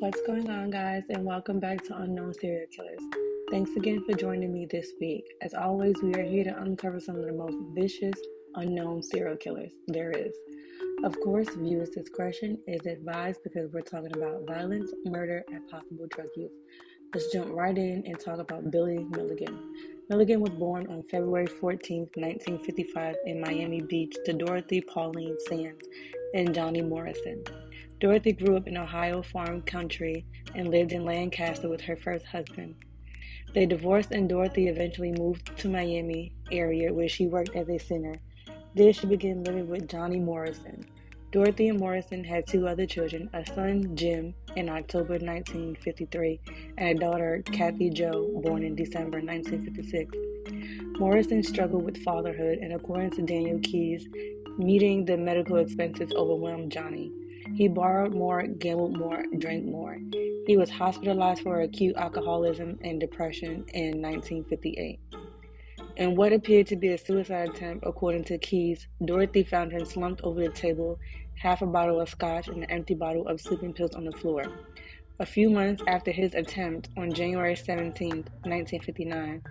What's going on, guys, and welcome back to Unknown Serial Killers. Thanks again for joining me this week. As always, we are here to uncover some of the most vicious, unknown serial killers there is. Of course, viewers' discretion is advised because we're talking about violence, murder, and possible drug use. Let's jump right in and talk about Billy Milligan. Milligan was born on February 14, 1955, in Miami Beach to Dorothy Pauline Sands and Johnny Morrison. Dorothy grew up in Ohio farm country and lived in Lancaster with her first husband. They divorced and Dorothy eventually moved to Miami area where she worked as a singer. There she began living with Johnny Morrison. Dorothy and Morrison had two other children, a son, Jim, in October 1953, and a daughter, Kathy Jo, born in December 1956. Morrison struggled with fatherhood, and according to Daniel Keyes, meeting the medical expenses overwhelmed Johnny. He borrowed more, gambled more, drank more. He was hospitalized for acute alcoholism and depression in 1958. In what appeared to be a suicide attempt, according to Keyes, Dorothy found him slumped over the table, half a bottle of scotch and an empty bottle of sleeping pills on the floor. A few months after his attempt, on January 17, 1959,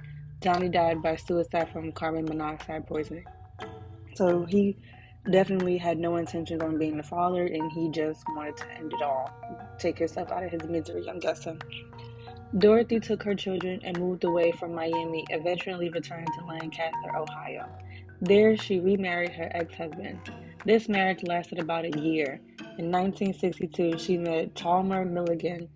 Johnny died by suicide from carbon monoxide poisoning. So he definitely had no intentions on being a father and he just wanted to end it all, take himself out of his misery, I'm guessing. Dorothy took her children and moved away from Miami, eventually returning to Lancaster, Ohio. There, she remarried her ex husband. This marriage lasted about a year. In 1962, she met Chalmer Milligan.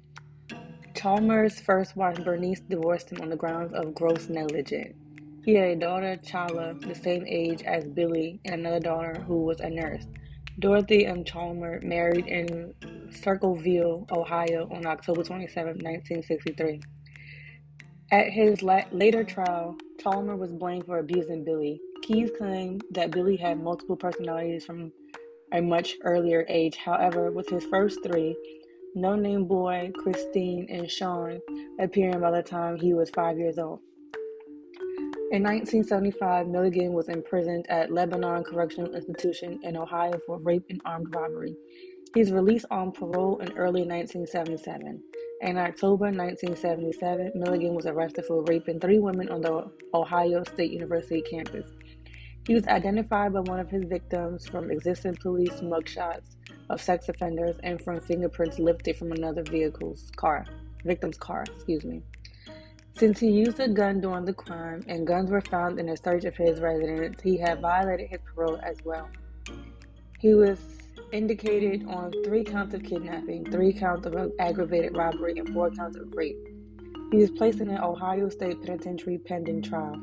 Chalmer's first wife, Bernice, divorced him on the grounds of gross negligence. He had a daughter, Chala, the same age as Billy, and another daughter who was a nurse. Dorothy and Chalmer married in Circleville, Ohio on October 27, 1963. At his la- later trial, Chalmer was blamed for abusing Billy. Keyes claimed that Billy had multiple personalities from a much earlier age. However, with his first three, No Name Boy, Christine, and Sean appearing by the time he was five years old. In 1975, Milligan was imprisoned at Lebanon Correctional Institution in Ohio for rape and armed robbery. He was released on parole in early 1977. In October 1977, Milligan was arrested for raping three women on the Ohio State University campus. He was identified by one of his victims from existing police mugshots of sex offenders and from fingerprints lifted from another vehicle's car, victim's car, excuse me. Since he used a gun during the crime and guns were found in a search of his residence, he had violated his parole as well. He was indicated on three counts of kidnapping, three counts of aggravated robbery, and four counts of rape. He was placed in an Ohio State Penitentiary pending trial.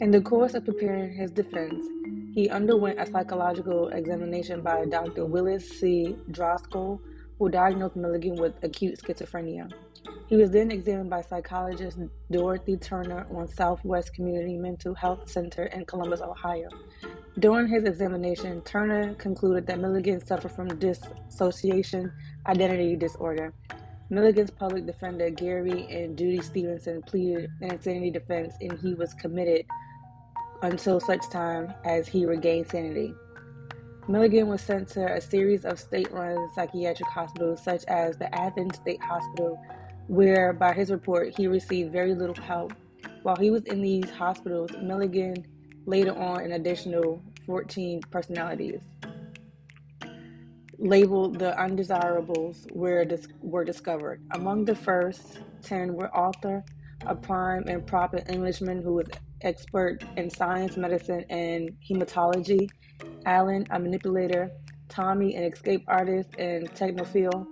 In the course of preparing his defense, he underwent a psychological examination by Dr. Willis C. Driscoll, who diagnosed Milligan with acute schizophrenia. He was then examined by psychologist Dorothy Turner on Southwest Community Mental Health Center in Columbus, Ohio. During his examination, Turner concluded that Milligan suffered from dissociation identity disorder. Milligan's public defender, Gary and Judy Stevenson, pleaded an insanity defense and he was committed until such time as he regained sanity. Milligan was sent to a series of state run psychiatric hospitals, such as the Athens State Hospital, where, by his report, he received very little help. While he was in these hospitals, Milligan later on an additional 14 personalities labeled the undesirables were, dis- were discovered. Among the first 10 were Arthur, a prime and proper Englishman who was expert in science, medicine, and hematology, Alan, a manipulator, Tommy, an escape artist and technophile,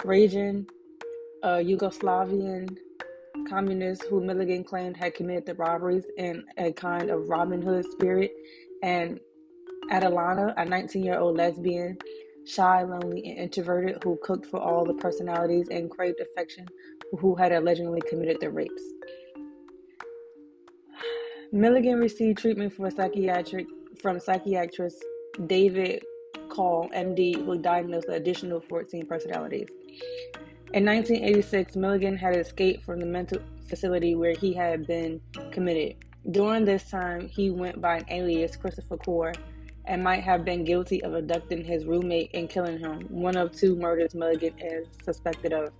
Rajan, a Yugoslavian communist who Milligan claimed had committed the robberies in a kind of Robin Hood spirit, and Adalana, a 19 year old lesbian, shy, lonely, and introverted who cooked for all the personalities and craved affection, who had allegedly committed the rapes. Milligan received treatment psychiatric from psychiatrist David Caul, MD, who diagnosed the additional 14 personalities. In 1986, Milligan had escaped from the mental facility where he had been committed. During this time, he went by an alias, Christopher Core, and might have been guilty of abducting his roommate and killing him, one of two murders Milligan is suspected of.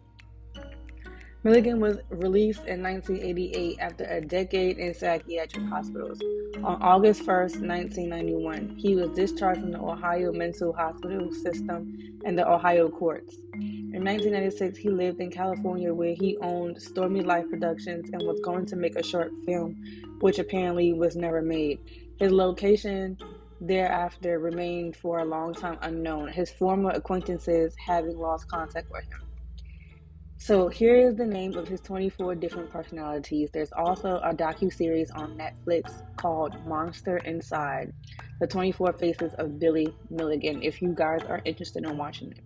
Milligan was released in 1988 after a decade in psychiatric hospitals. On August 1, 1991, he was discharged from the Ohio Mental Hospital System and the Ohio courts. In 1996, he lived in California where he owned Stormy Life Productions and was going to make a short film, which apparently was never made. His location thereafter remained for a long time unknown, his former acquaintances having lost contact with him. So here is the name of his 24 different personalities. There's also a docu-series on Netflix called Monster Inside: The 24 Faces of Billy Milligan if you guys are interested in watching it.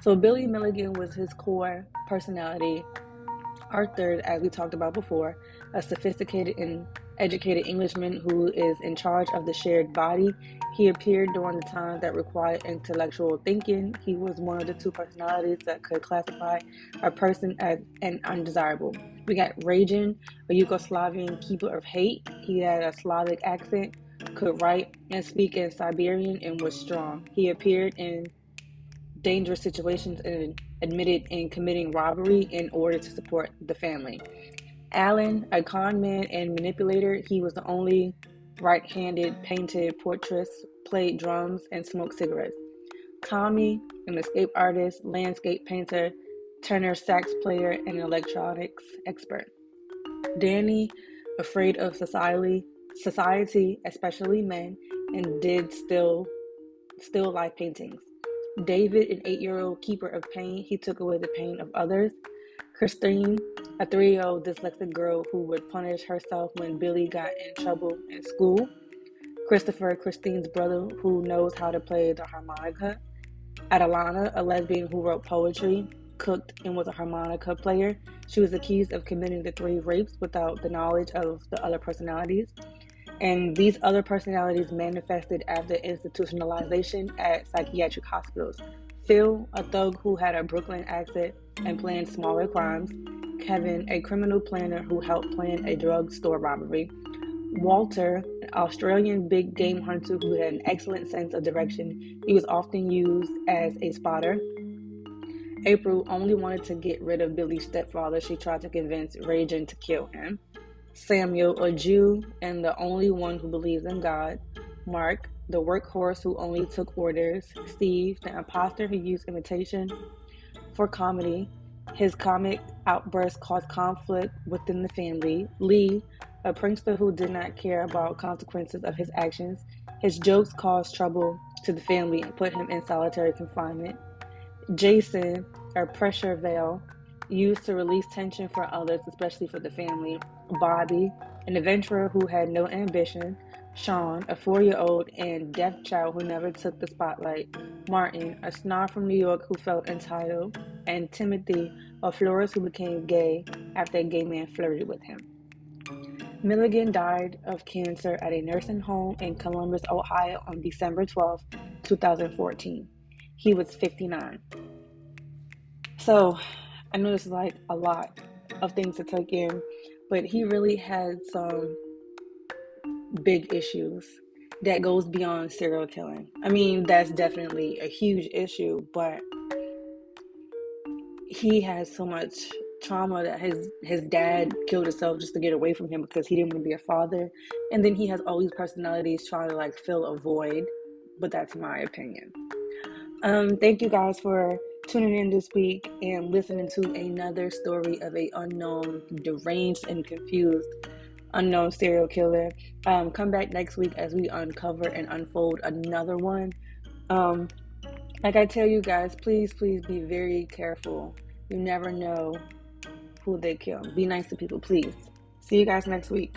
So Billy Milligan was his core personality. Arthur, as we talked about before, a sophisticated and educated Englishman who is in charge of the shared body he appeared during the times that required intellectual thinking. He was one of the two personalities that could classify a person as an undesirable. We got Rajan, a Yugoslavian keeper of hate. He had a Slavic accent, could write and speak in Siberian, and was strong. He appeared in dangerous situations and admitted in committing robbery in order to support the family. Alan, a con man and manipulator, he was the only right handed painted portraits, played drums, and smoked cigarettes. Tommy, an escape artist, landscape painter, tenor sax player, and electronics expert. Danny, afraid of society, society, especially men, and did still still life paintings. David, an eight-year-old keeper of pain, he took away the pain of others. Christine, a three year old dyslexic girl who would punish herself when Billy got in trouble in school. Christopher, Christine's brother, who knows how to play the harmonica. Adalana, a lesbian who wrote poetry, cooked, and was a harmonica player. She was accused of committing the three rapes without the knowledge of the other personalities. And these other personalities manifested after institutionalization at psychiatric hospitals. Phil, a thug who had a Brooklyn accent and planned smaller crimes. Kevin, a criminal planner who helped plan a drugstore robbery. Walter, an Australian big game hunter who had an excellent sense of direction. He was often used as a spotter. April only wanted to get rid of Billy's stepfather. She tried to convince Rajan to kill him. Samuel, a Jew and the only one who believes in God. Mark, the workhorse who only took orders, Steve, the imposter who used imitation for comedy. His comic outbursts caused conflict within the family. Lee, a prankster who did not care about consequences of his actions. His jokes caused trouble to the family and put him in solitary confinement. Jason, a pressure valve used to release tension for others, especially for the family. Bobby, an adventurer who had no ambition. Sean, a four year old and deaf child who never took the spotlight, Martin, a snob from New York who felt entitled, and Timothy, a florist who became gay after a gay man flirted with him. Milligan died of cancer at a nursing home in Columbus, Ohio on December 12, 2014. He was 59. So, I know this is like a lot of things to take in, but he really had some big issues that goes beyond serial killing. I mean, that's definitely a huge issue, but he has so much trauma that his his dad killed himself just to get away from him because he didn't want to be a father. And then he has all these personalities trying to like fill a void, but that's my opinion. Um thank you guys for tuning in this week and listening to another story of a unknown deranged and confused unknown serial killer. Um, come back next week as we uncover and unfold another one. Um, like I tell you guys, please, please be very careful. You never know who they kill. Be nice to people, please. See you guys next week.